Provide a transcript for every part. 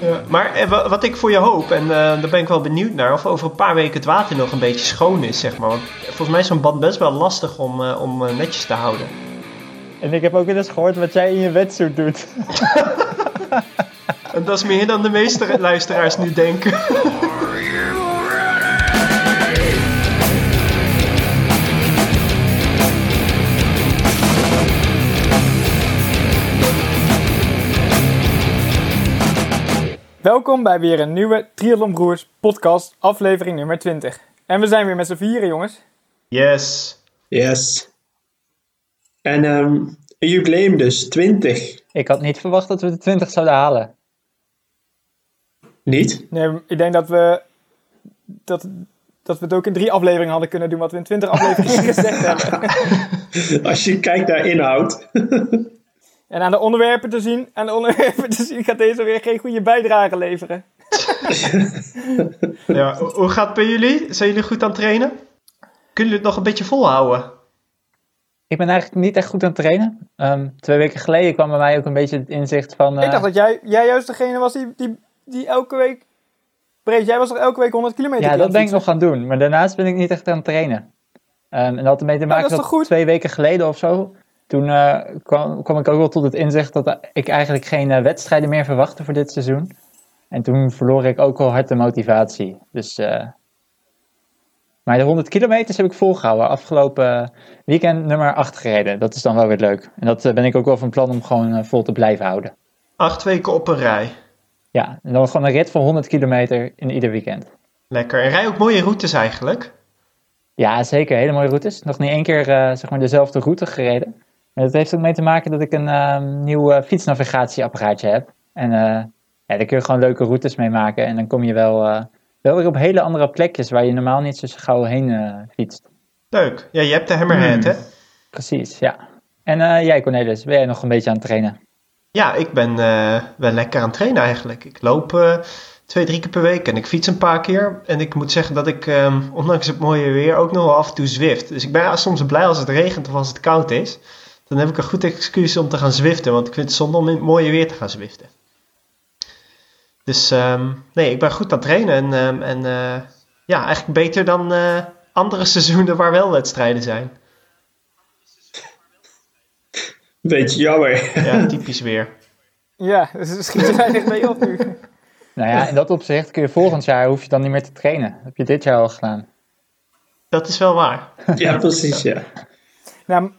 Ja, maar eh, wat ik voor je hoop, en uh, daar ben ik wel benieuwd naar, of over een paar weken het water nog een beetje schoon is, zeg maar. Want volgens mij is zo'n band best wel lastig om, uh, om netjes te houden. En ik heb ook eens gehoord wat jij in je wetsuit doet. en dat is meer dan de meeste luisteraars nu denken. Welkom bij weer een nieuwe Triathlon Broers podcast, aflevering nummer 20. En we zijn weer met z'n vieren, jongens. Yes. Yes. En um, een jubileum dus, 20. Ik had niet verwacht dat we de 20 zouden halen. Niet? Nee, ik denk dat we, dat, dat we het ook in drie afleveringen hadden kunnen doen wat we in 20 afleveringen gezegd hebben. Als je kijkt naar inhoud. En aan de onderwerpen te zien, aan de onderwerpen te zien gaat deze weer geen goede bijdrage leveren. ja, hoe gaat het bij jullie? Zijn jullie goed aan het trainen? Kunnen jullie het nog een beetje volhouden? Ik ben eigenlijk niet echt goed aan het trainen. Ehm, twee weken geleden kwam bij mij ook een beetje het inzicht van... Ik dacht eh, dat jij, jij juist degene was die, die, die elke week... Breed, jij was toch elke week 100 kilometer? Ja, dat ben ik nog gaan doen. Maar daarnaast ben ik niet echt aan het trainen. Um, en dat had ermee te maken dat, dat twee weken geleden of zo toen uh, kwam, kwam, ik ook wel tot het inzicht dat ik eigenlijk geen uh, wedstrijden meer verwachtte voor dit seizoen. En toen verloor ik ook wel hard de motivatie. Dus, uh, maar de 100 kilometers heb ik volgehouden. Afgelopen weekend nummer 8 gereden. Dat is dan wel weer leuk. En dat ben ik ook wel van plan om gewoon vol te blijven houden. Acht weken op een rij. Ja, en dan gewoon een rit van 100 kilometer in ieder weekend. Lekker. En rij ook mooie routes eigenlijk? Ja, zeker. Hele mooie routes. Nog niet één keer zeg maar dezelfde route gereden. Het heeft ook mee te maken dat ik een uh, nieuw uh, fietsnavigatieapparaatje heb. En uh, ja, daar kun je gewoon leuke routes mee maken. En dan kom je wel, eh, wel weer op hele andere plekjes waar je normaal niet zo gauw heen fietst. Leuk. Ja, je hebt de Hammerhead, hmm. hè? Precies, ja. En jij, Cornelis, ben jij nog een beetje aan het trainen? Ja, ik ben wel lekker aan het trainen eigenlijk. Ik loop twee, drie keer per week en ik fiets een paar keer. En ik moet zeggen dat ik, um, ondanks het mooie weer, ook nog wel af en toe zwift. Dus ik ben soms blij als het regent of als het koud is dan heb ik een goed excuus om te gaan zwiften. Want ik vind het zonde om in het mooie weer te gaan zwiften. Dus um, nee, ik ben goed aan het trainen. En, um, en uh, ja, eigenlijk beter dan uh, andere seizoenen waar wel wedstrijden zijn. Beetje jammer. Ja, typisch weer. Ja, dus schiet er weinig mee op nu. Nou ja, in dat opzicht kun je volgend jaar hoef je dan niet meer te trainen. Dat heb je dit jaar al gedaan. Dat is wel waar. Ja, precies, ja. Nou,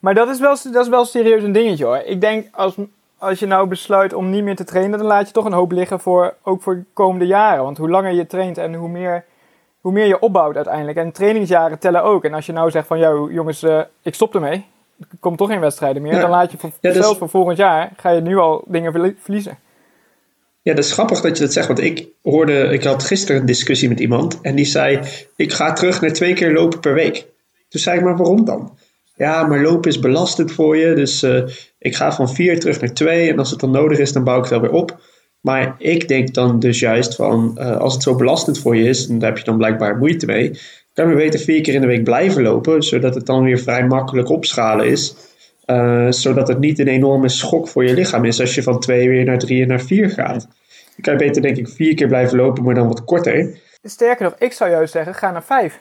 maar dat is, wel, dat is wel serieus een dingetje hoor. Ik denk als, als je nou besluit om niet meer te trainen, dan laat je toch een hoop liggen voor, ook voor de komende jaren. Want hoe langer je traint en hoe meer, hoe meer je opbouwt uiteindelijk. En trainingsjaren tellen ook. En als je nou zegt van, ja jongens, uh, ik stop ermee. Er komt toch geen wedstrijden meer. Dan laat je voor, ja, zelfs voor volgend jaar, ga je nu al dingen verliezen. Ja, dat is grappig dat je dat zegt. Want ik hoorde, ik had gisteren een discussie met iemand. En die zei, ik ga terug naar twee keer lopen per week. Toen zei ik, maar waarom dan? Ja, maar lopen is belastend voor je. Dus uh, ik ga van vier terug naar twee. En als het dan nodig is, dan bouw ik wel weer op. Maar ik denk dan dus juist van, uh, als het zo belastend voor je is, en daar heb je dan blijkbaar moeite mee, kan je beter vier keer in de week blijven lopen, zodat het dan weer vrij makkelijk opschalen is. Uh, zodat het niet een enorme schok voor je lichaam is als je van twee weer naar drie en naar vier gaat. Dan kan je beter denk ik vier keer blijven lopen, maar dan wat korter. Sterker nog, ik zou juist zeggen, ga naar vijf.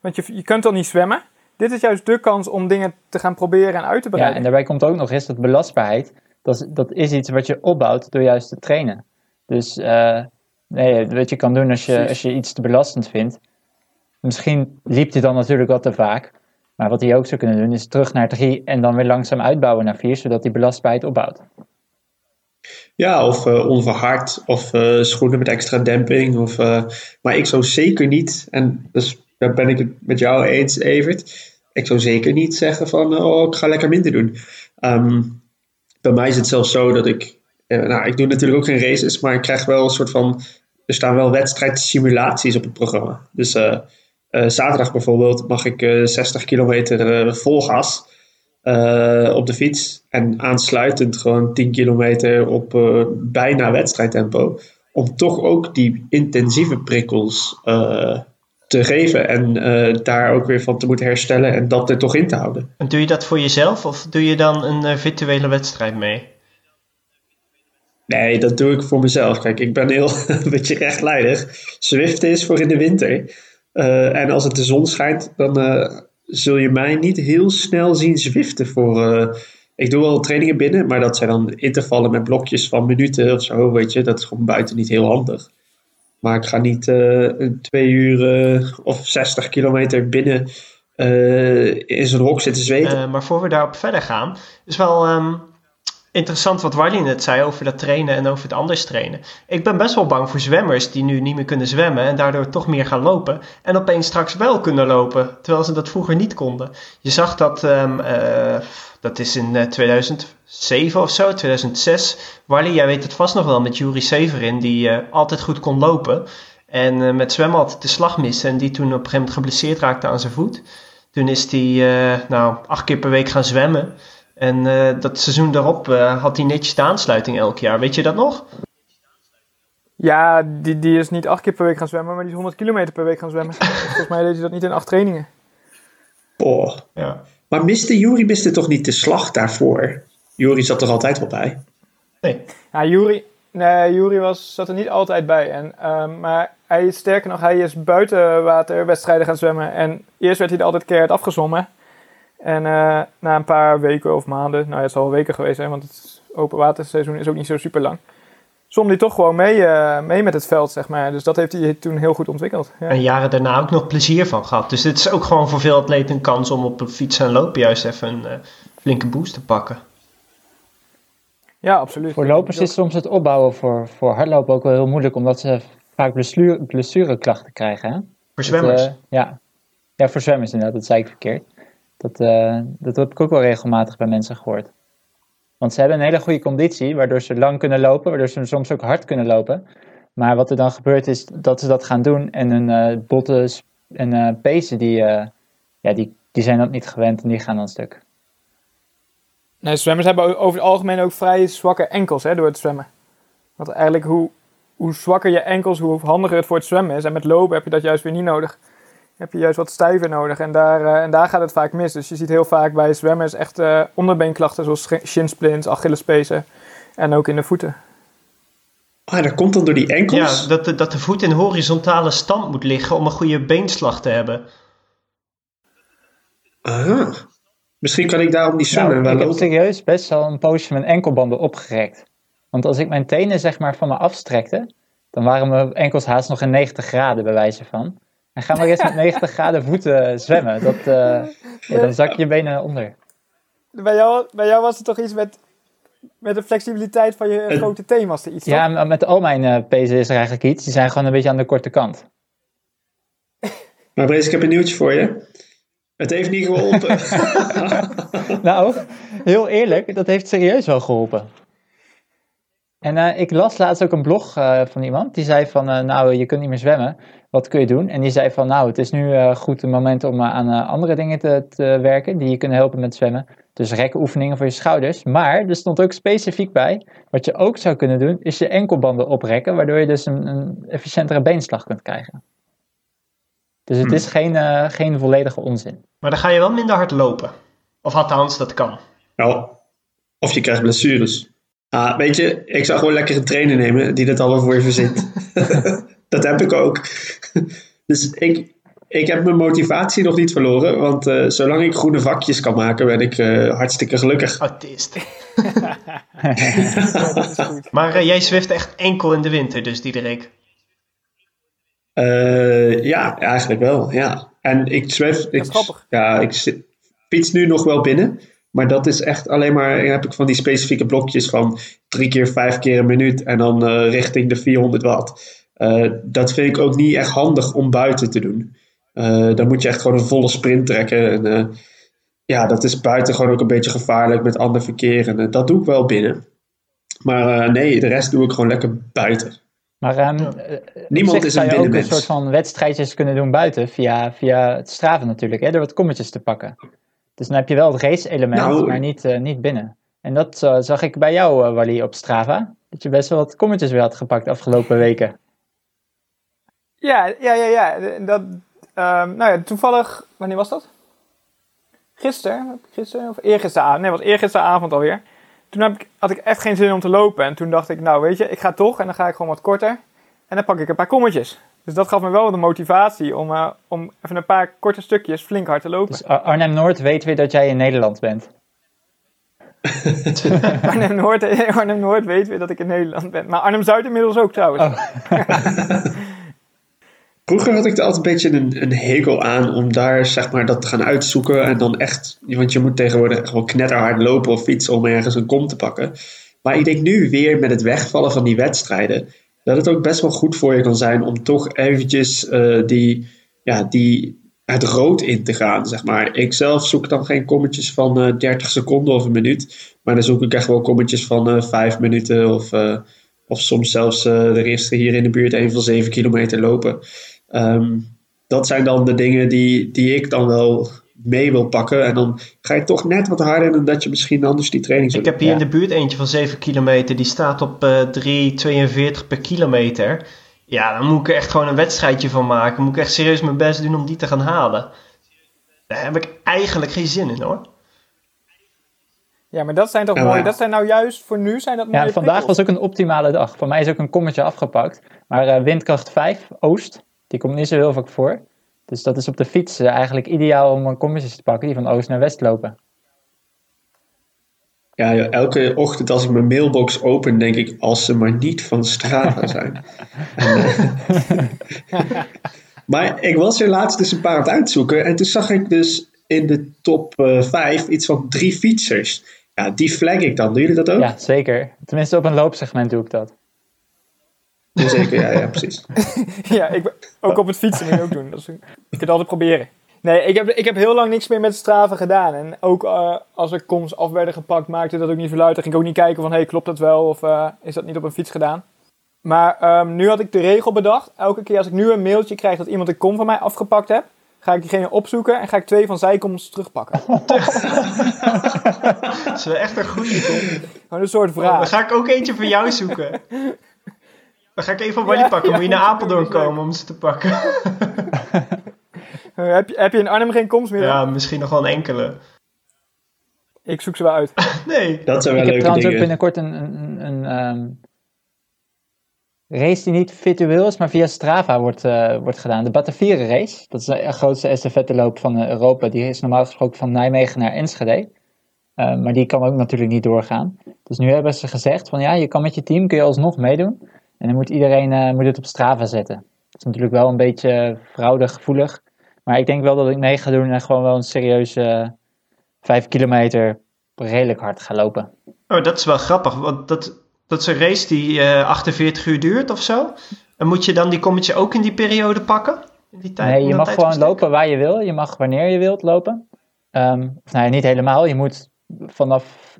Want je, je kunt al niet zwemmen dit is juist de kans om dingen te gaan proberen en uit te breiden. Ja, en daarbij komt ook nog eens dat belastbaarheid. Dat is, dat is iets wat je opbouwt door juist te trainen. Dus uh, nee, wat je kan doen als je, als je iets te belastend vindt. Misschien liep hij dan natuurlijk wat te vaak. Maar wat hij ook zou kunnen doen is terug naar drie en dan weer langzaam uitbouwen naar vier, zodat die belastbaarheid opbouwt. Ja, of uh, onverhard, of uh, schoenen met extra demping. Of, uh, maar ik zou zeker niet, en dus daar ben ik het met jou eens, Evert. Ik zou zeker niet zeggen van, oh, ik ga lekker minder doen. Ehm, bij mij is het zelfs zo dat ik, eh, nou, ik doe natuurlijk ook geen races, maar ik krijg wel een soort van, er staan wel wedstrijdsimulaties op het programma. Dus uh, zaterdag bijvoorbeeld mag ik 60 kilometer vol gas op de fiets en aansluitend gewoon 10 kilometer op bijna wedstrijdtempo. Om toch ook die intensieve prikkels te geven en uh, daar ook weer van te moeten herstellen en dat er toch in te houden. En doe je dat voor jezelf of doe je dan een uh, virtuele wedstrijd mee? Nee, dat doe ik voor mezelf. Kijk, ik ben heel een beetje rechtlijnig. Zwift is voor in de winter. Uh, en als het de zon schijnt, dan zul je mij niet heel snel zien zwiften voor... Ik doe wel trainingen binnen, maar dat zijn dan intervallen met blokjes van minuten of zo, weet je. Dat is gewoon buiten niet heel handig. Maar ik ga niet een twee uur of 60 kilometer binnen in zo'n hok zitten zweten. maar voor we daarop verder gaan, is wel... Um interessant wat Warley net zei over dat trainen en over het anders trainen. Ik ben best wel bang voor zwemmers die nu niet meer kunnen zwemmen en daardoor toch meer gaan lopen. En opeens straks wel kunnen lopen, terwijl ze dat vroeger niet konden. Je zag dat, um, uh, dat is in 2007 of zo, 2006. Warley, jij weet het vast nog wel met Juri Severin, die uh, altijd goed kon lopen. En met zwemmen altijd de slag miste en die toen op een gegeven moment geblesseerd raakte aan zijn voet. Toen is hij nou, acht keer per week gaan zwemmen. En uh, dat seizoen daarop uh, had hij netjes de aansluiting elk jaar. Weet je dat nog? Ja, die, die is niet acht keer per week gaan zwemmen, maar die is 100 kilometer per week gaan zwemmen. volgens mij deed hij dat niet in acht trainingen. Oh. Ja. Maar miste Jury miste toch niet de slag daarvoor? Jury zat er altijd wel bij. Nee. Ja, Jury, nee, Jury was, zat er niet altijd bij. En, uh, maar hij, sterker nog, hij is buiten waterwedstrijden gaan zwemmen. En eerst werd hij er altijd keihard afgezwommen. En uh, na een paar weken of maanden, nou ja, het zal wel weken geweest zijn, want het open waterseizoen is ook niet zo super lang. Zwom hij toch gewoon mee, uh, mee met het veld, zeg maar. Dus dat heeft hij toen heel goed ontwikkeld. Ja. En jaren daarna ook nog plezier van gehad. Dus dit is ook gewoon voor veel atleten een kans om op een fiets en lopen juist even een uh, flinke boost te pakken. Ja, absoluut. Voor lopers is soms het opbouwen voor, voor hardlopen ook wel heel moeilijk, omdat ze vaak blessure, blessureklachten krijgen. Hè? Voor zwemmers? ja. ja, voor zwemmers inderdaad, dat zei ik verkeerd. Dat, uh, dat heb ik ook wel regelmatig bij mensen gehoord. Want ze hebben een hele goede conditie, waardoor ze lang kunnen lopen, waardoor ze soms ook hard kunnen lopen. Maar wat er dan gebeurt is dat ze dat gaan doen en hun uh, botten en uh, pezen, die, ja, die, die zijn dat niet gewend en die gaan dan stuk. Nee, zwemmers hebben over het algemeen ook vrij zwakke enkels hè, door het zwemmen. Want eigenlijk hoe, hoe zwakker je enkels, hoe handiger het voor het zwemmen is. En met lopen heb je dat juist weer niet nodig heb je juist wat stijver nodig. En daar, uh, en daar gaat het vaak mis. Dus je ziet heel vaak bij zwemmers echt uh, onderbeenklachten zoals shinsplints, achillespezen en ook in de voeten. Ah, dat komt dan door die enkels? Ja, dat de, dat de voet in horizontale stand moet liggen om een goede beenslag te hebben. Ah, misschien kan ik daarom die zwemmen nou, Ik heb serieus best wel een poosje mijn enkelbanden opgerekt. Want als ik mijn tenen zeg maar van me afstrekte, dan waren mijn enkels haast nog in 90 graden bij wijze van. En ga maar eens met 90 graden voeten zwemmen. Dat, uh, ja, dan zak je benen onder. Bij jou, bij jou was het toch iets met, met de flexibiliteit van je grote teen was er iets, Ja, met al mijn uh, pezen is er eigenlijk iets. Die zijn gewoon een beetje aan de korte kant. Maar Brees, ik heb een nieuwtje voor je. Het heeft niet geholpen. nou, heel eerlijk, dat heeft serieus wel geholpen. En uh, ik las laatst ook een blog uh, van iemand die zei van, uh, nou, je kunt niet meer zwemmen wat kun je doen? En die zei van, nou, het is nu uh, goed een moment om uh, aan uh, andere dingen te, te, werken die je kunnen helpen met zwemmen. Dus rekoefeningen voor je schouders. Maar er stond ook specifiek bij, wat je ook zou kunnen doen, is je enkelbanden oprekken, waardoor je dus een, een efficiëntere beenslag kunt krijgen. Dus het hmm. is geen, geen volledige onzin. Maar dan ga je wel minder hard lopen. Of althans, dat kan. Nou, of je krijgt blessures. Ah, weet je, ik zou gewoon lekker een trainer nemen die dat allemaal voor je verzint. dat heb ik ook. dus ik, ik heb mijn motivatie nog niet verloren. Want uh, zolang ik groene vakjes kan maken, ben ik uh, hartstikke gelukkig. Artiest. maar uh, jij zwift echt enkel in de winter, dus Diederik? ja, eigenlijk wel. Ja. En ik zwef. Ik, ja, ik fiets nu nog wel binnen. Maar dat is echt alleen maar, heb ik van die specifieke blokjes van drie keer vijf keer een minuut en dan richting de 400 watt. Uh, dat vind ik ook niet echt handig om buiten te doen. Uh, dan moet je echt gewoon een volle sprint trekken. En, uh, ja, dat is buiten gewoon ook een beetje gevaarlijk met ander verkeer. En dat doe ik wel binnen. Maar nee, de rest doe ik gewoon lekker buiten. Maar um, niemand is een zou je ook een soort van wedstrijdjes kunnen doen buiten via, via het straven natuurlijk, hè, door wat kommetjes te pakken. Dus dan heb je wel het race-element, nou, maar niet, niet binnen. En dat zag ik bij jou, Wally, op Strava. Dat je best wel wat kommetjes weer had gepakt de afgelopen weken. Ja, ja, ja, ja. Dat, um, nou ja, toevallig, wanneer was dat? Gisteren, gisteren of eergisteravond, nee, was eergisteravond alweer. toen heb ik, had ik echt geen zin om te lopen. En toen dacht ik, nou weet je, ik ga toch en dan ga ik gewoon wat korter. En dan pak ik een paar kommetjes. Dus dat gaf me wel de motivatie om, uh, om even een paar korte stukjes flink hard te lopen. Dus Arnhem-Noord weet weer dat jij in Nederland bent. Arnhem-Noord Arnhem -Noord weet weer dat ik in Nederland ben. Maar Arnhem-Zuid inmiddels ook trouwens. Oh. Vroeger had ik er altijd een beetje een, een hekel aan om daar zeg maar dat te gaan uitzoeken. En dan echt, want je moet tegenwoordig gewoon knetterhard lopen of fietsen om ergens een kom te pakken. Maar ik denk nu weer met het wegvallen van die wedstrijden, dat het ook best wel goed voor je kan zijn om toch eventjes uh, die, ja, die het rood in te gaan, zeg maar. Ik zelf zoek dan geen kommetjes van uh, eh, 30 seconden of een minuut. Maar dan zoek ik echt wel kommetjes van uh, 5 minuten of, of soms zelfs er is hier in de buurt een van 7 kilometer lopen. Um, dat zijn dan de dingen die, die ik dan wel mee wil pakken. En dan ga je toch net wat harder dan dat je misschien anders die training zou Ik heb hier in de buurt eentje van 7 kilometer. Die staat op uh, eh, 3,42 per kilometer. Ja, dan moet ik er echt gewoon een wedstrijdje van maken. Dan moet ik echt serieus mijn best doen om die te gaan halen. Daar heb ik eigenlijk geen zin in hoor. Ja, maar dat zijn toch ja, mooi. Dat zijn nou juist voor nu zijn dat mooie Ja, vandaag was ook een optimale dag. Voor mij is ook een kommetje afgepakt. Maar uh, windkracht 5, oost. Die komt niet zo heel vaak voor. Dus dat is op de fiets eh, eigenlijk ideaal om een commissies te pakken die van oost naar west lopen. Ja, elke ochtend als ik mijn mailbox open, denk ik, als ze maar niet van Strava zijn. maar ik was er laatst dus een paar aan het uitzoeken en toen zag ik dus in de top 5 uh, iets van drie fietsers. Ja, die flag ik dan. Doen jullie dat ook? Ja, zeker. Tenminste op een loopsegment doe ik dat. Zeker, ja, ja precies. ja, ik, ook op het fietsen moet je ook doen. Dat is, ik kan het altijd proberen. Nee, ik heb, ik heb heel lang niks meer met straven gedaan. En ook uh, als er komst af werden gepakt, maakte dat ook niet veel uit. Dan ging ik ook niet kijken van, hey, klopt dat wel? Of uh, is dat niet op een fiets gedaan? Maar um, nu had ik de regel bedacht. Elke keer als ik nu een mailtje krijg dat iemand een kom van mij afgepakt heb, ga ik diegene opzoeken en ga ik twee van zij komst terugpakken. dat is wel echt een goede kom. Gewoon een soort vraag. dan ga ik ook eentje van jou zoeken. Dan ga ik even Wally ja, pakken. Moet je naar Apeldoorn komen om ze te pakken. heb, je, heb je in Arnhem geen komst meer? Ja, misschien nog wel een enkele. Ik zoek ze wel uit. nee. Dat zijn wel ik heb trouwens dingen. ook binnenkort een, een, een um, race die niet virtueel is, maar via Strava wordt, uh, wordt gedaan. De Batavieren race. Dat is de grootste estafetteloop van Europa. Die is normaal gesproken van Nijmegen naar Enschede. Uh, maar die kan ook natuurlijk niet doorgaan. Dus nu hebben ze gezegd van ja, je kan met je team kun je alsnog meedoen. En dan moet iedereen uh, moet het op Strava zetten. Dat is natuurlijk wel een beetje fraudegevoelig. Maar ik denk wel dat ik mee ga doen en gewoon wel een serieuze uh, 5 kilometer redelijk hard ga lopen. Oh, dat is wel grappig. Want dat, dat is een race die uh, eh, 48 uur duurt of zo. En moet je dan die kommetje ook in die periode pakken? In die tijd, nee, je mag gewoon lopen waar je wil. Je mag wanneer je wilt lopen. Um, of nou ja, niet helemaal. Je moet vanaf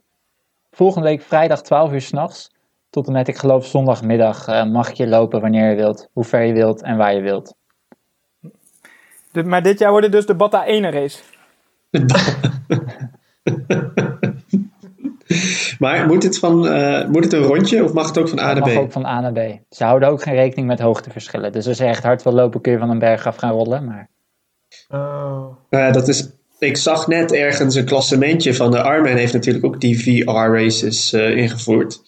volgende week vrijdag 12 uur s'nachts tot en met, ik geloof, zondagmiddag uh, mag je lopen wanneer je wilt, hoe ver je wilt en waar je wilt. De, maar dit jaar wordt het dus de Batta 1 race. maar moet het, van, uh, moet het een rondje of mag het ook van A naar B? Het mag ook van A naar B. Ze houden ook geen rekening met hoogteverschillen. Dus als je echt hard wil lopen kun je van een berg af gaan rollen. Maar... Oh. Uh, dat is, ik zag net ergens een klassementje van de Armen heeft natuurlijk ook die VR-races uh, ingevoerd.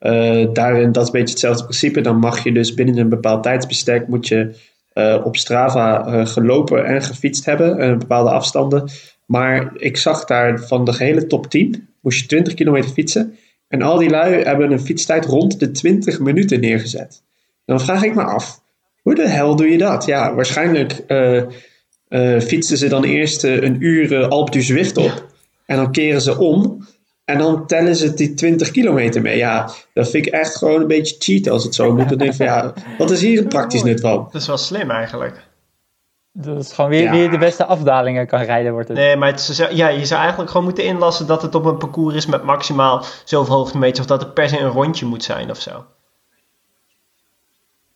Uh, daarin, dat is een beetje hetzelfde principe. Dan mag je dus binnen een bepaald tijdsbestek moet je uh, op Strava uh, gelopen en gefietst hebben, bepaalde afstanden. Maar ik zag daar van de gehele top 10 moest je 20 kilometer fietsen. En al die lui hebben een fietstijd rond de 20 minuten neergezet. Dan vraag ik me af, hoe de hel doe je dat? Ja, waarschijnlijk fietsen ze dan eerst een uur Alp du op. En dan keren ze om. En dan tellen ze die 20 kilometer mee. Ja, dat vind ik echt gewoon een beetje cheat als het zo moet. Dan denk ik van ja, wat is hier het praktisch nut van? Dat is wel slim eigenlijk. Dat is gewoon wie, ja. wie de beste afdalingen kan rijden wordt het. Nee, maar het is, ja, je zou eigenlijk gewoon moeten inlassen dat het op een parcours is met maximaal zoveel hoogtemeters. Of dat het per se een rondje moet zijn of zo.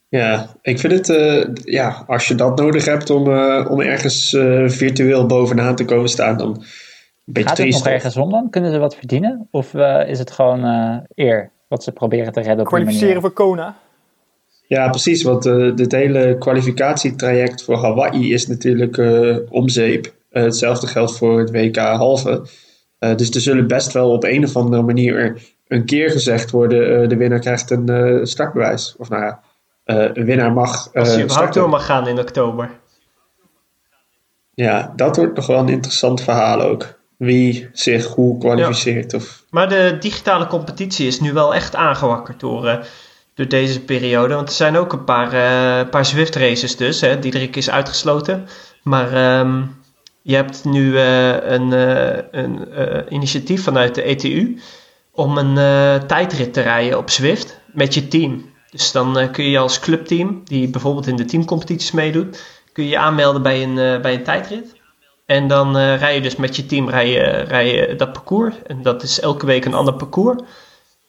Ja, ik vind het, uh, ja, als je dat nodig hebt om, uh, om ergens uh, virtueel bovenaan te komen staan, dan Beetje Gaat het nog ergens om dan? Kunnen ze wat verdienen? Of uh, is het gewoon uh, eer wat ze proberen te redden op Kwalificeren voor Kona? Ja, precies. Want uh, dit hele kwalificatietraject voor Hawaii is natuurlijk omzeep. hetzelfde geldt voor het WK halve. dus er zullen best wel op een of andere manier een keer gezegd worden: de winnaar krijgt een startbewijs. Of nou ja, een winnaar mag. Als je überhaupt door mag gaan in oktober. Ja, dat wordt nog wel een interessant verhaal ook. Wie zich hoe kwalificeert. Of... Maar de digitale competitie is nu wel echt aangewakkerd door, door deze periode. Want er zijn ook een paar, uh, paar Zwift races dus. Hè. Diederik is uitgesloten. Maar um, je hebt nu uh, een, een initiatief vanuit de ETU om een tijdrit te rijden op Zwift met je team. Dus dan kun je als clubteam, die bijvoorbeeld in de teamcompetities meedoet, kun je je aanmelden bij een, bij een tijdrit. En dan rij je dus met je team rij je, rij je dat parcours. En dat is elke week een ander parcours.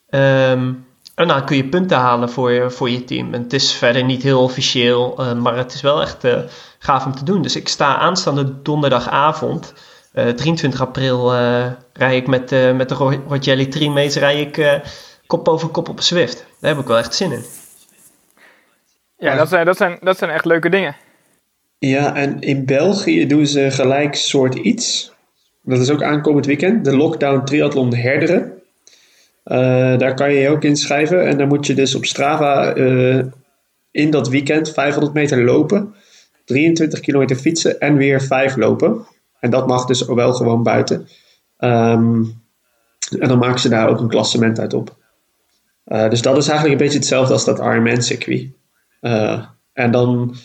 Um, en dan kun je punten halen voor je, voor je team. En het is verder niet heel officieel, uh, maar het is wel echt uh, gaaf om te doen. Dus ik sta aanstaande donderdagavond, uh, eh, 23 april, rij ik met, met de Rogelli Teammates rij ik kop over kop op Swift. Daar heb ik wel echt zin in. Ja, dat zijn, dat zijn, dat zijn echt leuke dingen. Ja, en in België doen ze gelijk soort iets. Dat is ook aankomend weekend. De Lockdown Triathlon Herderen. Uh, daar kan je je ook inschrijven. En dan moet je dus op Strava uh, in dat weekend 500 meter lopen, 23 kilometer fietsen en weer 5 lopen. En dat mag dus wel gewoon buiten. Um, en dan maken ze daar ook een klassement uit op. Uh, dus dat is eigenlijk een beetje hetzelfde als dat Ironman-circuit. en dan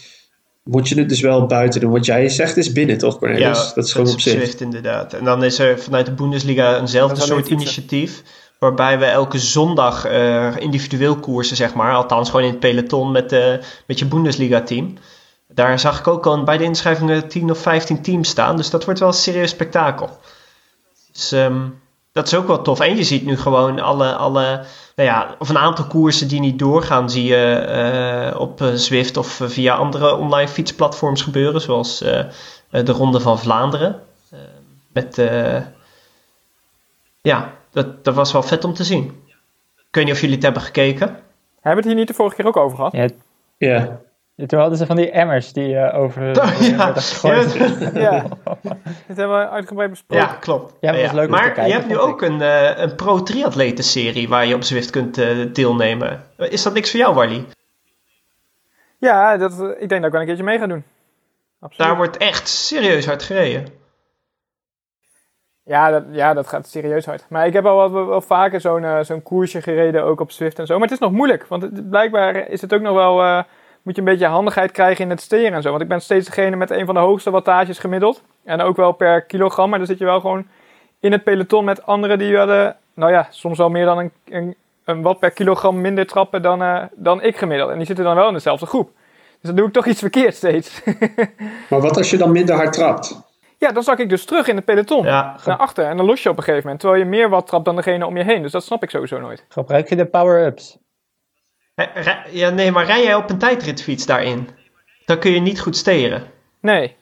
moet je het dus wel buiten doen. Wat jij zegt is binnen, toch Cornelis? Ja, dat is gewoon op zich. inderdaad. En dan is er vanuit de Bundesliga eenzelfde soort initiatief Waarbij we elke zondag uh, individueel koersen, zeg maar. Althans, gewoon in het peloton met, uh, met je Bundesliga-team. Daar zag ik ook al bij de inschrijvingen 10 of 15 teams staan. Dus dat wordt wel een serieus spektakel. Dus um, dat is ook wel tof. En je ziet nu gewoon alle, alle nou ja, of een aantal koersen die niet doorgaan, zie je uh, op Zwift of via andere online fietsplatforms gebeuren. Zoals de Ronde van Vlaanderen. met, ja, dat, dat was wel vet om te zien. Ik weet niet of jullie het hebben gekeken. Hebben we het hier niet de vorige keer ook over gehad? Ja. ja. Toen hadden ze van die emmers die uh, over oh, ja. gegooid. Ja. Dit hebben we uitgebreid besproken. Ja, klopt. Ja, dat was leuk maar kijken, je hebt nu ook een, uh, een pro-triatleten-serie waar je op Zwift kunt uh, deelnemen. Is dat niks voor jou, Wally? Ja, dat, ik denk dat ik wel een keertje mee ga doen. Absoluut. Daar wordt echt serieus hard gereden. Ja dat, ja, dat gaat serieus hard. Maar ik heb al wel, wel vaker zo'n uh, zo'n koersje gereden, ook op Swift en zo. Maar het is nog moeilijk, want het, blijkbaar is het ook nog wel... Moet je een beetje handigheid krijgen in het steren en zo. Want ik ben steeds degene met een van de hoogste wattages gemiddeld. En ook wel per kilogram, maar dan zit je wel gewoon in het peloton met anderen die hadden... Nou ja, soms wel meer dan een, een, een watt per kilogram minder trappen dan, uh, dan ik gemiddeld. En die zitten dan wel in dezelfde groep. Dus dan doe ik toch iets verkeerd steeds. maar wat als je dan minder hard trapt? Ja, dan zak ik dus terug in het peloton. naar achter. En dan los je op een gegeven moment. Terwijl je meer wat trapt dan degene om je heen. Dus dat snap ik sowieso nooit. Gebruik je de power-ups? Ja, nee, maar rij jij op een tijdritfiets daarin? Dan kun je niet goed steren. Nee.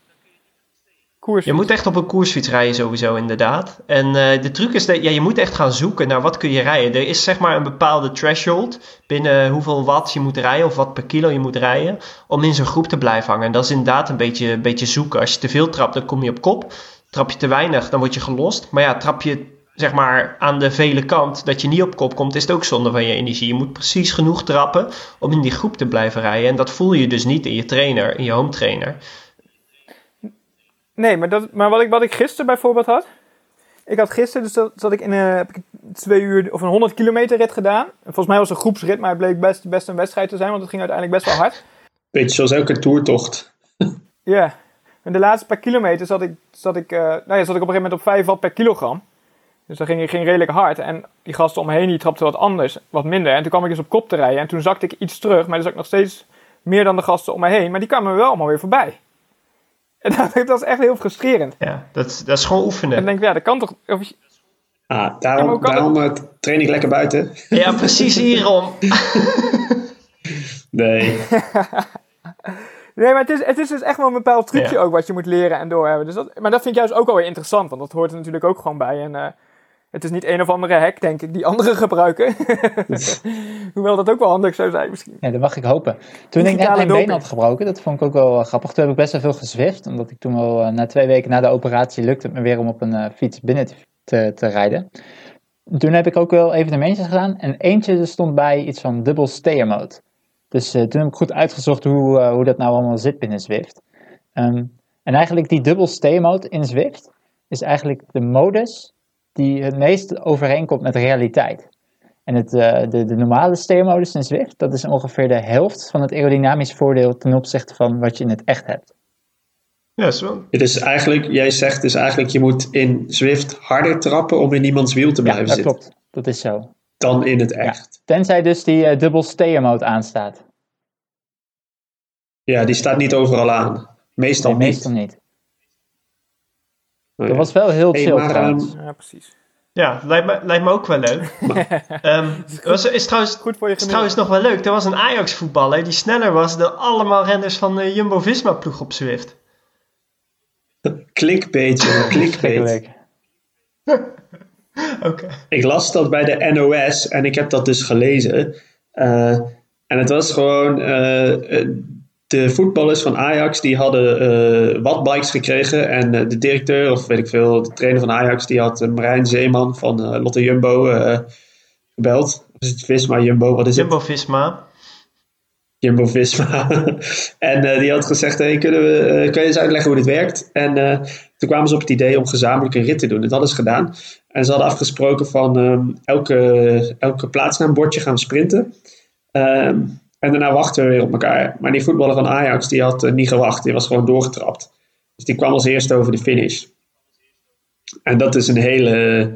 Je moet echt op een koersfiets rijden sowieso inderdaad. En uh, de truc is dat ja, je moet echt gaan zoeken naar wat kun je rijden. Er is zeg maar een bepaalde threshold binnen hoeveel watt je moet rijden of wat per kilo je moet rijden om in zo'n groep te blijven hangen. En dat is inderdaad een beetje, een beetje zoeken. Als je te veel trapt, dan kom je op kop. Trap je te weinig, dan word je gelost. Maar ja, trap je zeg maar aan de vele kant dat je niet op kop komt, is het ook zonde van je energie. Je moet precies genoeg trappen om in die groep te blijven rijden. En dat voel je dus niet in je trainer, in je home trainer. Nee, maar, dat, maar wat, ik, wat ik gisteren bijvoorbeeld had. Ik had gisteren, dus dat, zat ik in een, heb ik twee uur of een 100 kilometer rit gedaan. volgens mij was het een groepsrit, maar het bleek best, best een wedstrijd te zijn, want het ging uiteindelijk best wel hard. Beetje zoals elke toertocht. ja. En de laatste paar kilometer zat ik, zat ik, uh, nou ja, zat ik op een gegeven moment op 5 watt per kilogram. Dus dat ging, ging redelijk hard. En die gasten om me heen die trapten wat anders, wat minder. En toen kwam ik eens op kop te rijden. En toen zakte ik iets terug, maar dan zat ik nog steeds meer dan de gasten om me heen. Maar die kwamen wel allemaal weer voorbij. En dat, dat is echt heel frustrerend. Ja, dat, dat is gewoon oefenen. En dan denk ik, ja, dat kan toch... Of, ah, daarom, daarom het... Eh, train ik lekker buiten. Ja, precies hierom. nee. nee, maar het is, het is dus echt wel een bepaald trucje ook wat je moet leren en doorhebben. Dus dat, maar dat vind ik juist ook wel weer interessant, want dat hoort er natuurlijk ook gewoon bij. En uh, het is niet een of andere hack, denk ik, die anderen gebruiken. Hoewel dat ook wel handig zou zijn misschien. Ja, dat mag ik hopen. Toen ik net mijn been had gebroken, dat vond ik ook wel uh, grappig. Toen heb ik best wel veel gezwift. Omdat ik toen al uh, na twee weken na de operatie lukte het me weer om op een uh, fiets binnen te te, rijden. Toen heb ik ook wel evenementjes gedaan. En eentje stond bij iets van dubbel stayer mode. Dus toen heb ik goed uitgezocht hoe, hoe dat nou allemaal zit binnen Zwift. Um, en eigenlijk die dubbel stayer mode in Zwift is eigenlijk de modus die het meest overeenkomt met de realiteit. En het, uh, de, de normale stayer-modus in Zwift, dat is ongeveer de helft van het aerodynamisch voordeel ten opzichte van wat je in het echt hebt. Ja, zo. Het is eigenlijk, jij zegt dus eigenlijk, je moet in Zwift harder trappen om in iemands wiel te blijven ja, dat zitten. klopt. Dat is zo. Dan in het echt. Ja. Tenzij dus die uh, dubbel mode aanstaat. Ja, die staat niet overal aan. Meestal nee, niet. meestal niet. Oh, Dat was wel heel chill maar, trouwens. Ja, precies. Ja, lijkt me, lijkt me ook wel leuk. um, was, is trouwens, Goed voor je is trouwens nog wel leuk. Er was een Ajax-voetballer die sneller was dan allemaal renners van de Jumbo-Visma-ploeg op Zwift. Klikbeetje, klikbeet. Oké. Ik las dat bij de NOS en ik heb dat dus gelezen. Uh, en het was gewoon... Uh, de voetballers van Ajax die hadden uh, wattbikes gekregen. En uh, de directeur, of weet ik veel, de trainer van Ajax, die had uh, Marijn Zeeman van Lotte Jumbo gebeld. Of is het Visma Jumbo? Wat is Jumbo het? Visma. Jumbo Visma. en die had gezegd: hey, kunnen we, kun je eens uitleggen hoe dit werkt? En toen kwamen ze op het idee om gezamenlijk een rit te doen. Dat hadden ze gedaan. En ze hadden afgesproken van um, elke, elke plaatsnaambordje gaan we sprinten. Um, en daarna wachten we weer op elkaar. Maar die voetballer van Ajax die had uh, niet gewacht. Die was gewoon doorgetrapt. Dus die kwam als eerste over de finish. En dat is een hele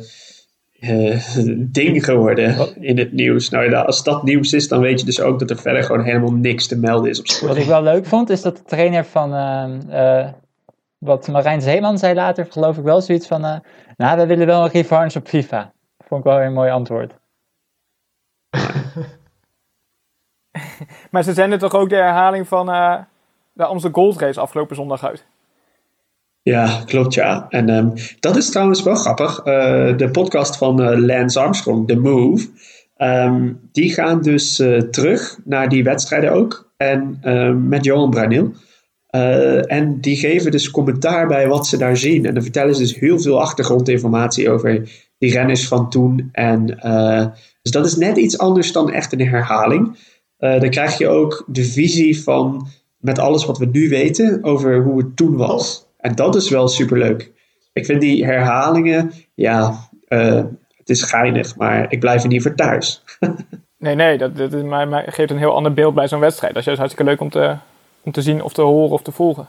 uh, ding geworden in het nieuws. Nou ja, als dat nieuws is, dan weet je dus ook dat er verder gewoon helemaal niks te melden is op sport. Wat ik wel leuk vond, is dat de trainer van... Uh, wat Marijn Zeeman zei later, geloof ik wel zoiets van... nou, we willen wel een revanche op FIFA. Vond ik wel een mooi antwoord. maar ze zenden toch ook de herhaling van uh, de Amsterdam Gold Race afgelopen zondag uit? Ja, klopt ja. En um, dat is trouwens wel grappig. Uh, de podcast van uh, Lance Armstrong, The Move, um, die gaan dus terug naar die wedstrijden ook. En um, met Johan Bruineel. en die geven dus commentaar bij wat ze daar zien. En dan vertellen ze dus heel veel achtergrondinformatie over die renners van toen. En, dus dat is net iets anders dan echt een herhaling. Uh, dan krijg je ook de visie van met alles wat we nu weten over hoe het toen was. En dat is wel superleuk. Ik vind die herhalingen, ja, uh, het is geinig, maar ik blijf er niet voor thuis. nee, nee, dat, dat, maar, geeft een heel ander beeld bij zo'n wedstrijd. Dat is juist hartstikke leuk om te, om te zien of te horen of te volgen.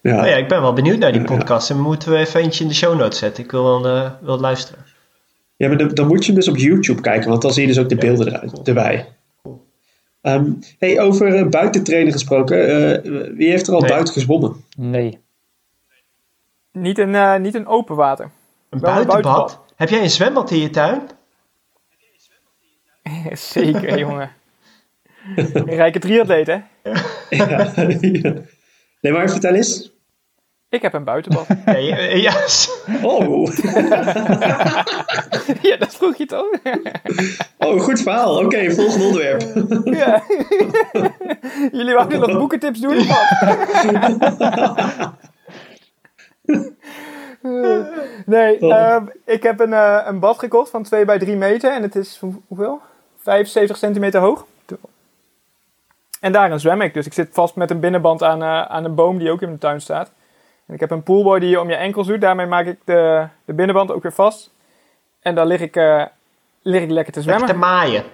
Ja. Oh ja, ik ben wel benieuwd naar die podcast. En moeten we even eentje in de show notes zetten. Ik wil wel, uh, wel luisteren. Ja, maar dan, dan, moet je dus op YouTube kijken, want dan zie je dus ook de beelden eruit, erbij. Um, hey, over uh, buitentrainen gesproken. Uh, wie heeft er al nee. buiten gezwommen? Nee. Niet een, uh, niet een open water. Een buitenbad? Heb jij een zwembad in je tuin? Zeker, jongen. Een rijke triatleet, hè? ja, ja. Nee, maar vertel eens. Ik heb een buitenbad. Ja, ja. Oh. ja, dat vroeg je toch? oh, goed verhaal. Oké, okay, volgende onderwerp. ja. Jullie wouden nog boekentips doen? nee, uh, ik heb een, uh, een bad gekocht van 2 bij 3 meter. En het is, hoeveel? 75 centimeter hoog. En daarin zwem ik. Dus ik zit vast met een binnenband aan, uh, aan een boom die ook in mijn tuin staat. En ik heb een poolboy die je om je enkels doet. Daarmee maak ik de, de binnenband ook weer vast. En dan lig ik, uh, lig ik lekker te zwemmen. Lekker te maaien.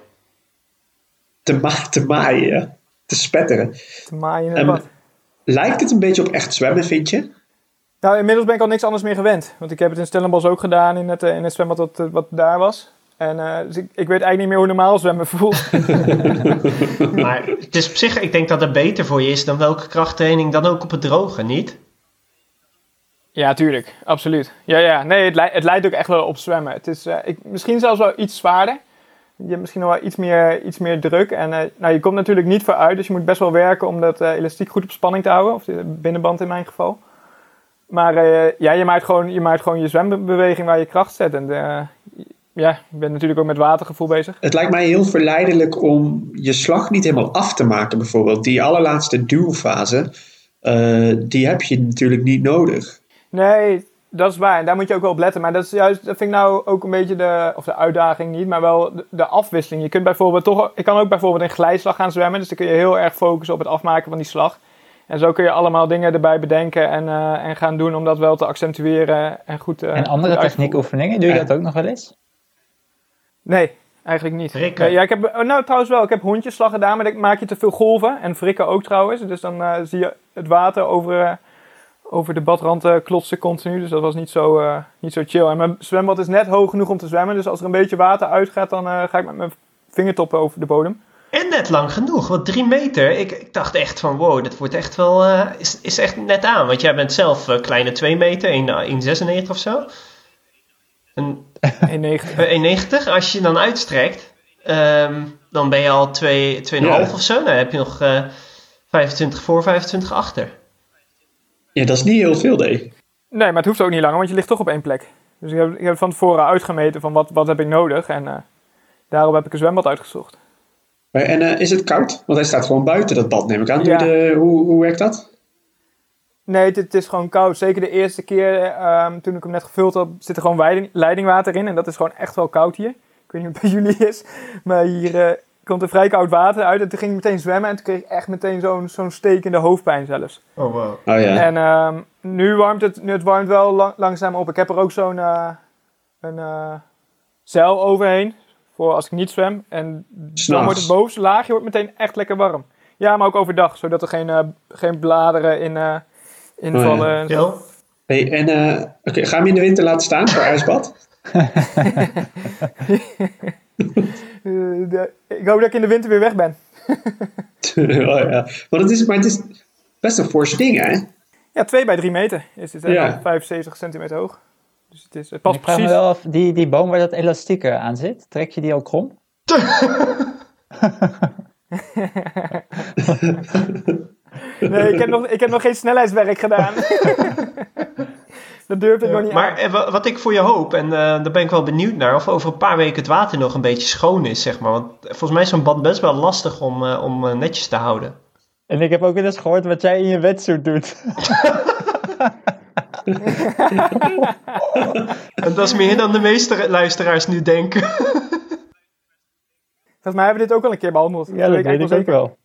Te, ma te maaien, Te spetteren. Te maaien in het um, bad. Lijkt het een beetje op echt zwemmen, vind je? Nou, inmiddels ben ik al niks anders meer gewend. Want ik heb het in Stellenbosch ook gedaan in het, in het zwembad wat, wat daar was. En uh, dus ik, ik, weet eigenlijk niet meer hoe normaal zwemmen voelt. maar het is op zich, ik denk dat het beter voor je is dan welke krachttraining dan ook op het droge, niet? Ja, tuurlijk. Absoluut. Ja, ja. Nee, het, leidt, het ook echt wel op zwemmen. Het is uh, ik, misschien zelfs wel iets zwaarder. Je hebt misschien wel iets meer, iets meer druk. En uh, nou, je komt natuurlijk niet vooruit, dus je moet best wel werken om dat uh, elastiek goed op spanning te houden. Of de binnenband in mijn geval. Maar ja, je maakt, gewoon, je maakt gewoon je zwembeweging waar je kracht zet. En ja, je bent natuurlijk ook met watergevoel bezig. Het lijkt mij heel verleidelijk om je slag niet helemaal af te maken, bijvoorbeeld. Die allerlaatste duwfase, die heb je natuurlijk niet nodig. Nee, dat is waar. En daar moet je ook wel op letten. Maar dat is juist, dat vind ik nou ook een beetje de, of de uitdaging niet, maar wel de, afwisseling. Je kunt bijvoorbeeld toch, ik kan ook bijvoorbeeld in glijslag gaan zwemmen. Dus dan kun je heel erg focussen op het afmaken van die slag. En zo kun je allemaal dingen erbij bedenken en, uh, en gaan doen om dat wel te accentueren en goed uh, En andere techniekoefeningen, doe je dat ook nog wel eens? Nee, eigenlijk niet. ja, ik heb, oh, nou trouwens wel, ik heb hondjesslag gedaan, maar dan maak je te veel golven. En frikken ook trouwens. Dus dan uh, zie je het water over over de badrand uh, klotsen continu. Dus dat was niet zo, uh, niet zo chill. En mijn zwembad is net hoog genoeg om te zwemmen. Dus als er een beetje water uitgaat, dan uh, ga ik met mijn vingertoppen over de bodem. En net lang genoeg, want drie meter. Ik, ik dacht echt van wow, dat wordt echt wel. is, is echt net aan. Want jij bent zelf kleine 2 meter, 1,96 of zo. 1,90. Als je je dan uitstrekt, um, dan ben je al 2,5 ja. of zo. Dan heb je nog 25 voor, 25 achter. Ja, dat is niet heel veel, nee. Nee, maar het hoeft ook niet langer, want je ligt toch op één plek. Dus ik heb, ik heb van tevoren uitgemeten van wat, wat heb ik nodig. En uh, daarom heb ik een zwembad uitgezocht. En uh, is het koud? Want hij staat gewoon buiten dat bad, neem ik aan. Ja. De, hoe, hoe werkt dat? Nee, het, het, is gewoon koud. Zeker de eerste keer um, toen ik hem net gevuld had, zit er gewoon leiding, leidingwater in. En dat is gewoon echt wel koud hier. Ik weet niet hoe het bij jullie is. Maar hier uh, komt er vrij koud water uit. En toen ging ik meteen zwemmen. En toen kreeg ik echt meteen zo'n zo'n stekende hoofdpijn zelfs. Oh, wow. Oh, ja. En um, nu warmt het, nu het warmt wel lang, langzaam op. Ik heb er ook zo'n uh, een uh, zeil overheen. Voor als ik niet zwem. En dan wordt het bovenste laagje wordt meteen echt lekker warm. Ja, maar ook overdag. Zodat er geen, uh, geen bladeren in, invallen. Oh, ja. en, hey, en okay, ga hem in de winter laten staan voor ijsbad? Uh, ik hoop dat ik in de winter weer weg ben. oh ja, maar het is, maar het is best een forse ding, hè? Ja, 2 bij 3 meter is het. Ja. 75 centimeter hoog. Dus het, is, het past ik precies. me wel af, die, die boom waar dat elastiek aan zit, trek je die al krom? nee, ik heb, nog, ik heb nog geen snelheidswerk gedaan. Dat durf ik nog niet Maar eh, wat ik voor je hoop, en uh, daar ben ik wel benieuwd naar, of over een paar weken het water nog een beetje schoon is, zeg maar. Want volgens mij is zo'n bad best wel lastig om, uh, om netjes te houden. En ik heb ook wel eens gehoord wat jij in je wetsuit doet. en dat is meer dan de meeste luisteraars nu denken. Volgens mij hebben we dit ook al een keer behandeld. Ja, dat, weet ik ook wel.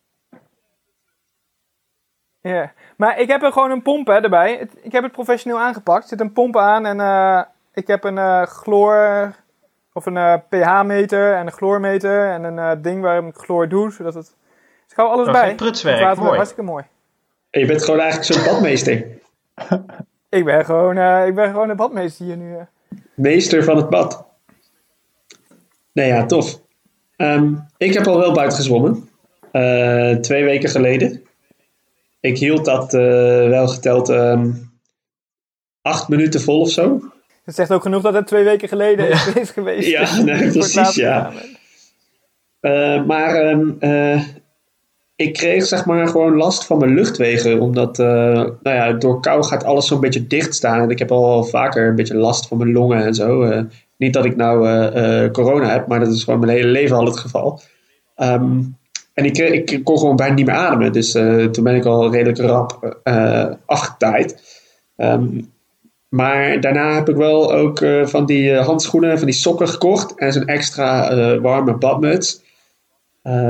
Ja, maar ik heb er gewoon een pomp hè, erbij. Ik heb het professioneel aangepakt. Er zit een pomp aan en uh, ik heb een uh, chloor of een uh, pH-meter en een chloormeter en een ding waar ik chloor doe, zodat het... Dus ik hou alles bij. Prutswerk, mooi. Hartstikke mooi. En je bent gewoon eigenlijk zo'n badmeester. ik, ben gewoon, ik ben gewoon een badmeester hier nu. Meester van het bad. Nee ja, tof. Um, ik heb al wel buiten gezwommen. twee weken geleden ik hield dat uh, wel geteld um, acht minuten vol of zo. Dat zegt ook genoeg dat het twee weken geleden ja. is geweest. Ja, nee, precies, ja. Uh, maar um, uh, ik kreeg zeg maar gewoon last van mijn luchtwegen. Omdat nou ja, door kou gaat alles zo'n beetje dicht staan. En ik heb al vaker een beetje last van mijn longen en zo. niet dat ik nou corona heb, maar dat is gewoon mijn hele leven al het geval. Um, en ik, ik kon gewoon bijna niet meer ademen. Dus uh, toen ben ik al redelijk rap uh, afgetaaid. Um, maar daarna heb ik wel ook uh, van die handschoenen, van die sokken gekocht. En zo'n extra warme badmuts.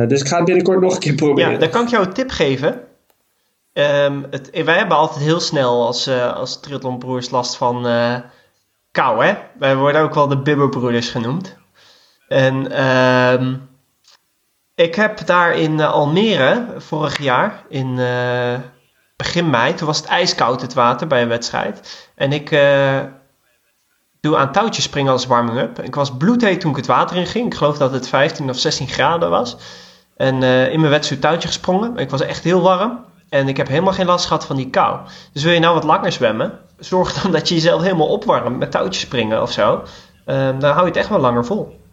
dus ik ga het binnenkort nog een keer proberen. Ja, dan kan ik jou een tip geven. Um, het, wij hebben altijd heel snel als, als triathlonbroers last van kou, hè? Wij worden ook wel de bibberbroeders genoemd. En... Um, ik heb daar in uh, Almere vorig jaar, in uh, begin mei, toen was het ijskoud het water bij een wedstrijd. En ik uh, doe aan touwtjes springen als warming-up. Ik was bloedheet toen ik het water in ging. Ik geloof dat het 15 of 16 graden was. En in mijn wedstrijd touwtje gesprongen. Ik was echt heel warm. En ik heb helemaal geen last gehad van die kou. Dus wil je nou wat langer zwemmen, zorg dan dat je jezelf helemaal opwarmt met touwtjes springen of zo. dan hou je het echt wel langer vol.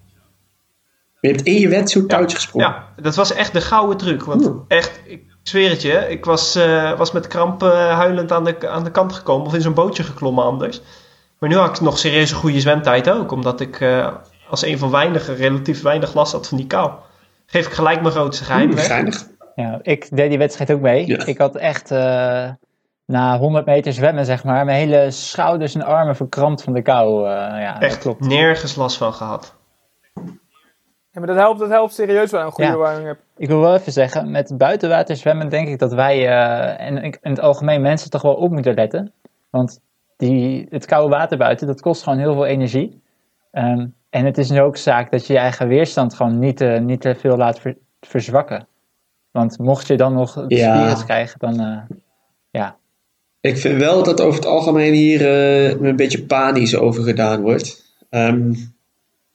Je hebt in je wetsuit touwtje gesprongen. Ja, dat was echt de gouden truc. Want echt, ik zweer het je, ik was, uh, was met kramp uh, huilend aan de, aan de kant gekomen. Of in zo'n bootje geklommen anders. Maar nu had ik nog serieus een goede zwemtijd ook. Omdat ik uh, als een van weinigen relatief weinig last had van die kou. Geef ik gelijk mijn grootste geheim weg. Ja, ik deed die wedstrijd ook mee. Ik had echt na 100 meter zwemmen, zeg maar, mijn hele schouders en armen verkrampt van de kou. Uh, ja, Echt klopt. nergens last van gehad. Ja, maar dat helpt, dat helpt serieus wel een goede ja. warming-up. Ik wil wel even zeggen, met buitenwater zwemmen denk ik dat wij uh, en in het algemeen mensen toch wel op moeten letten. Want die, het koude water buiten, dat kost gewoon heel veel energie. Ehm, en het is nu ook zaak dat je je eigen weerstand gewoon niet, uh, niet te veel laat verzwakken. Want mocht je dan nog het ja. virus krijgen, dan uh, ja. Ik vind wel dat over het algemeen hier een beetje panisch over gedaan wordt. Um,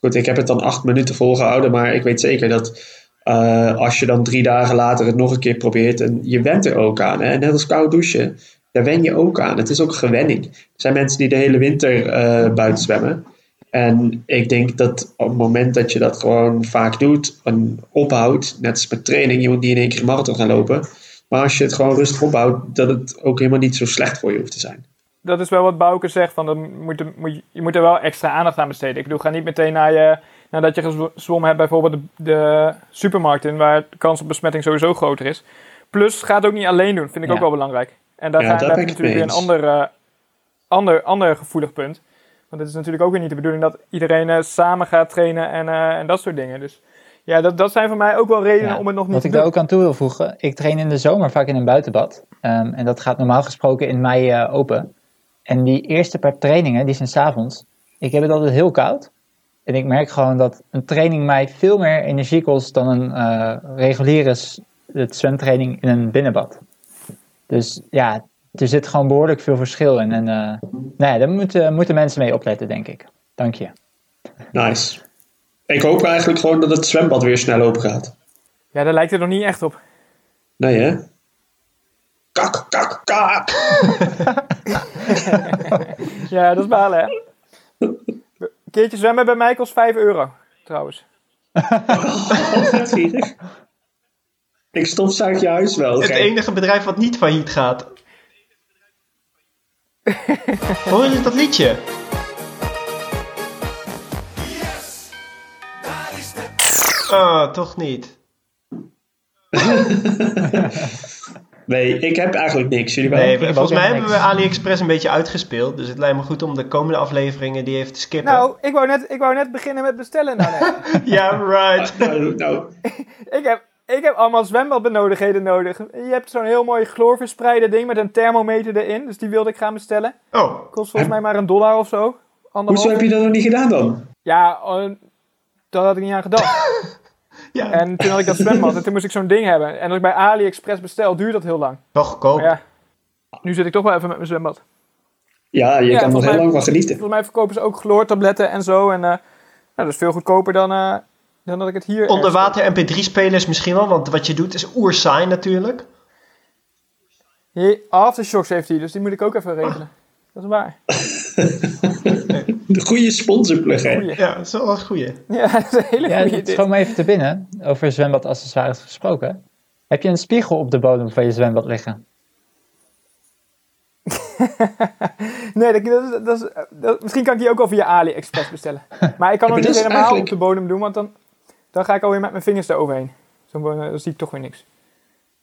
Goed, ik heb het dan acht minuten volgehouden, maar ik weet zeker dat uh, als je dan drie dagen later het nog een keer probeert, en je went er ook aan. Hè? Net als koud douchen, daar wen je ook aan. Het is ook gewenning. Er zijn mensen die de hele winter uh, buiten zwemmen. En ik denk dat op het moment dat je dat gewoon vaak doet en ophoudt, net als met training, je moet niet in één keer marathon gaan lopen. Maar als je het gewoon rustig ophoudt, dat het ook helemaal niet zo slecht voor je hoeft te zijn dat is wel wat Bouke zegt. Van, dan moet, moet, je moet er wel extra aandacht aan besteden. Ik bedoel, ga niet meteen naar je, nadat je gezwommen hebt, bijvoorbeeld de, de, supermarkt in, waar de kans op besmetting sowieso groter is. Plus, ga het ook niet alleen doen, vind ik ook wel belangrijk. En daar, ja, ga, heb je natuurlijk weer een ander, uh, ander, ander gevoelig punt. Want het is natuurlijk ook weer niet de bedoeling dat iedereen uh, samen gaat trainen en, uh, en dat soort dingen. Dus ja, dat, dat zijn voor mij ook wel redenen om het nog niet te doen. Wat ik daar ook aan toe wil voegen, ik train in de zomer vaak in een buitenbad. Um, en dat gaat normaal gesproken in mei open. En die eerste paar trainingen, die zijn s'avonds. Ik heb het altijd heel koud. En ik merk gewoon dat een training mij veel meer energie kost dan een uh, reguliere zwemtraining in een binnenbad. Dus ja, er zit gewoon behoorlijk veel verschil in. En uh, nou ja, daar moeten, moeten mensen mee opletten, denk ik. Dank je. Nice. Ik hoop eigenlijk gewoon dat het zwembad weer snel open gaat. Ja, daar lijkt het nog niet echt op. Nee, hè? Kak, kak, kak. ja, dat is balen, hè? Een keertje zwemmen bij mij kost 5 euro, trouwens. Ik stofzuig je huis wel. Het enige bedrijf wat niet failliet gaat. Hoor je dat liedje? Oh, toch niet. Nee, ik heb eigenlijk niks. Jullie wel? Nee, volgens mij hebben we AliExpress een beetje uitgespeeld. Dus het lijkt me goed om de komende afleveringen die even te skippen. Nou, ik wou net, ik wou net beginnen met bestellen. Nou, ja, right. Ah, nou, nou. ik, heb, ik heb allemaal zwembadbenodigheden nodig. Je hebt zo'n heel mooi chloorverspreide ding met een thermometer erin. Dus die wilde ik gaan bestellen. Oh. Kost volgens mij maar een dollar of zo. Hoezo heb je dat nog niet gedaan dan? Ja, uh, daar had ik niet aan gedacht. Ja. En toen had ik dat zwembad en toen moest ik zo'n ding hebben. En als ik bij AliExpress bestel, duurt dat heel lang. Toch goedkoop. Ja, nu zit ik toch wel even met mijn zwembad. Ja, je kan nog heel lang van genieten. Volgens mij verkopen ze ook chloortabletten en zo. En uh, nou, dat is veel goedkoper dan, uh, dan dat ik het hier... Onderwater mp3-spelers misschien wel, want wat je doet is oersaai natuurlijk. Aftershocks heeft hij, dus die moet ik ook even regelen. Dat is waar. De goede sponsorplug, hè? Ja, dat is wel een goede. Ja, dat is een hele ja, goede. Gewoon maar even te binnen, over zwembadaccessoires gesproken. Heb je een spiegel op de bodem van je zwembad liggen? nee, dat, dat, dat, dat, misschien kan ik die ook al via AliExpress bestellen. Maar ik kan hem niet helemaal op de bodem doen, want dan, dan ga ik alweer met mijn vingers eroverheen. Zo, dan zie ik toch weer niks.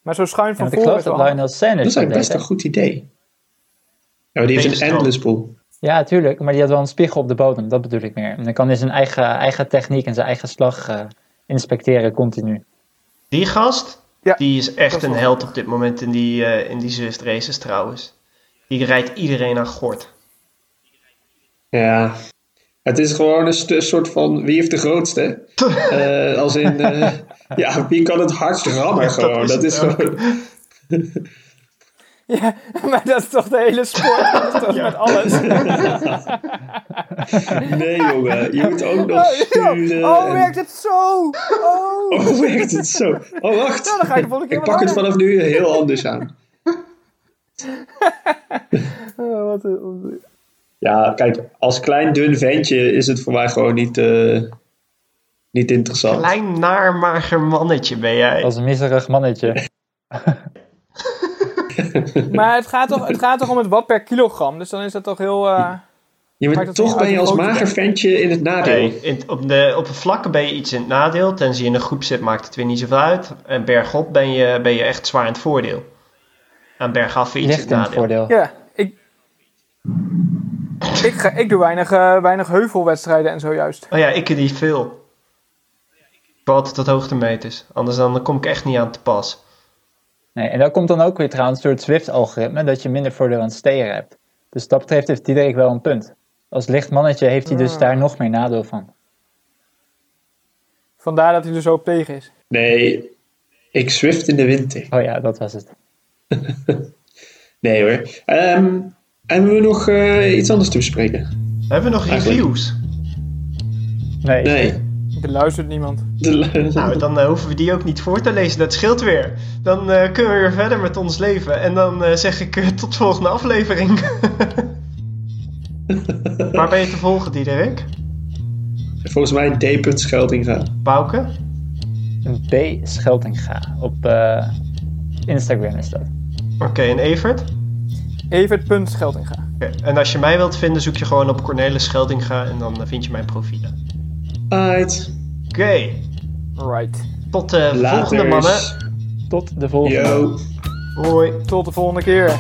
Maar zo schuin van ja, voren ik geloof dat Lionel Sanders Dat is best een goed idee. Ja, die heeft een endless pool. Ja, tuurlijk. Maar die had wel een spiegel op de bodem. Dat bedoel ik meer. En dan kan hij zijn eigen, eigen techniek en zijn eigen slag uh, inspecteren continu. Die gast, ja, die is echt een held op dit moment in die, uh, in die Zwift races trouwens. Die rijdt iedereen aan gort. Ja, het is gewoon een soort van wie heeft de grootste. uh, als in, ja, wie kan het hardst rammen gewoon. Dat is, dat is gewoon... Ja, maar dat is toch de hele sport? Dat is toch ja. met alles? nee, jongen. Je moet ook nog sturen. Oh, en... werkt het zo? Oh. oh, werkt het zo? Oh, wacht. Nou, dan ga ik de volgende keer Ik pak het vanaf nu heel anders aan. oh, wat een... Ja, kijk, als klein dun ventje is het voor mij gewoon niet, uh, niet interessant. Klein naar mager mannetje ben jij. Als een miserig mannetje. maar het gaat, toch, het gaat toch om het watt per kilogram, dus dan is dat toch heel... Uh, ja, maar toch ben je als mager ventje in het nadeel. Nee, in, op, de, op de vlakken ben je iets in het nadeel. Tenzij je in een groep zit, maakt het weer niet zoveel uit. En bergop ben je, ben je echt zwaar in het voordeel. aan bergaf fietsen. Ligt voordeel. Ja, ik, ik, ga, ik doe weinig, uh, weinig heuvelwedstrijden en zo juist. Oh ja, ik niet veel. Ik altijd tot hoogtemeters. Anders dan kom ik echt niet aan te pas. Nee, en dat komt dan ook weer trouwens door het Zwift-algoritme, dat je minder voordeel aan het steren hebt. Dus dat betreft heeft Diederik wel een punt. Als licht mannetje heeft hij dus ah. daar nog meer nadeel van. Vandaar dat hij er zo op tegen is. Nee, ik Zwift in de winter. Oh ja, dat was het. nee hoor. Um, hebben we nog uh, iets anders te bespreken? Hebben we nog reviews? Nee. nee. Er luistert niemand. nou, dan uh, hoeven we die ook niet voor te lezen. Dat scheelt weer. Dan uh, kunnen we weer verder met ons leven. En dan zeg ik tot de volgende aflevering. Waar ben je te volgen, Diederik? Volgens mij D. Scheldinga. Bouke? B. Scheldinga. Op uh, Instagram is dat. Oké, en Evert? Evert.Scheldinga. Okay. En als je mij wilt vinden, zoek je gewoon op Cornelis Scheldinga en dan vind je mijn profielen. Right. Oké. Okay. Right. Tot de volgende mannen. Tot de volgende. Yo. Hoi. Tot de volgende keer.